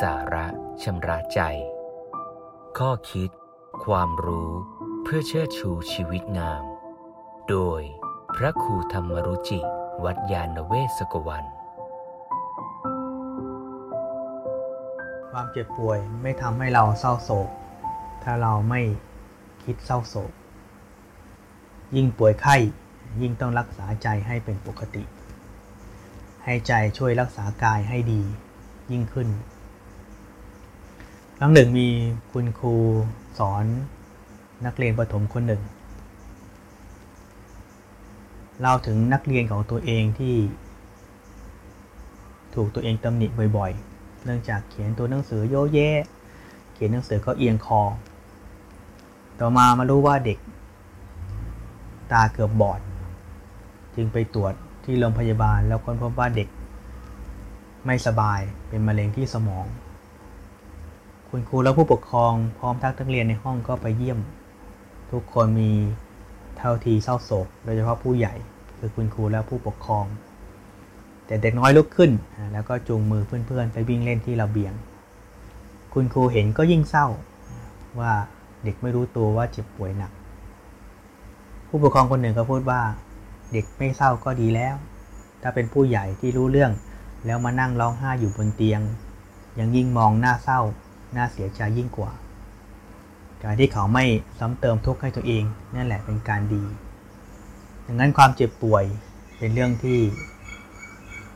สาระชำระใจ ข้อคิด ความรู้เพื่อเชิดชูชีวิตงาม โดยพระครูธรรมรุจิ วัดยาณเวศกวัน ความเจ็บป่วยไม่ทำให้เราเศร้าโศก ถ้าเราไม่คิดเศร้าโศก ยิ่งป่วยไข้ยิ่งต้องรักษาใจให้เป็นปกติ ให้ใจช่วยรักษากายให้ดียิ่งขึ้น ครั้งหนึ่งมีคุณครูสอนนักเรียนประถมคนหนึ่งเล่าถึงนักเรียนของตัวเองที่ถูกตัวเองตำหนิบ่อยๆ เนื่องจากเขียนตัวหนังสือโยเย่เขียนหนังสือก็เอียงคอ ต่อมามารู้ว่าเด็ก ตาเกือบบอด จึงไปตรวจที่โรงพยาบาลแล้วค้นพบว่าเด็ก ไม่สบายเป็นมะเร็งที่สมอง คุณครูและผู้ปกครองพร้อมทั้งนักเรียนในห้องก็ไปเยี่ยม ทุกคนมีเท่าทีเศร้าโศก โดยเฉพาะผู้ใหญ่ คือคุณครูและผู้ปกครอง แต่เด็กน้อยลุกขึ้น แล้วก็จูงมือเพื่อนๆ ไปวิ่งเล่นที่ระเบียง คุณครูเห็นก็ยิ่งเศร้าว่าเด็กไม่รู้ตัวว่าเจ็บป่วยหนัก ผู้ปกครองคนหนึ่งก็พูดว่า เด็กไม่เศร้าก็ดีแล้ว ถ้าเป็นผู้ใหญ่ที่รู้เรื่อง แล้วมานั่งร้องไห้อยู่บนเตียง ยังยิ่งมองหน้าเศร้า น่าเสียใจยิ่งกว่า การที่เขาไม่ซ้ำเติมทุกข์ให้ตัวเองนั่นแหละเป็นการดี ดังนั้นความเจ็บป่วยเป็นเรื่องที่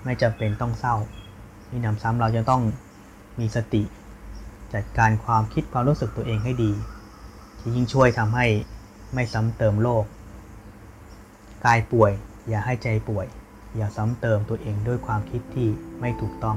ไม่จำเป็นต้องเศร้าที่นำซ้ำเราจะต้องมีสติ จัดการความคิดความรู้สึกตัวเองให้ดี ที่ยิ่งช่วยทำให้ไม่ซ้ำเติมโลกกายป่วย อย่าให้ใจป่วย อย่าซ้ำเติมตัวเองด้วยความคิดที่ไม่ถูกต้อง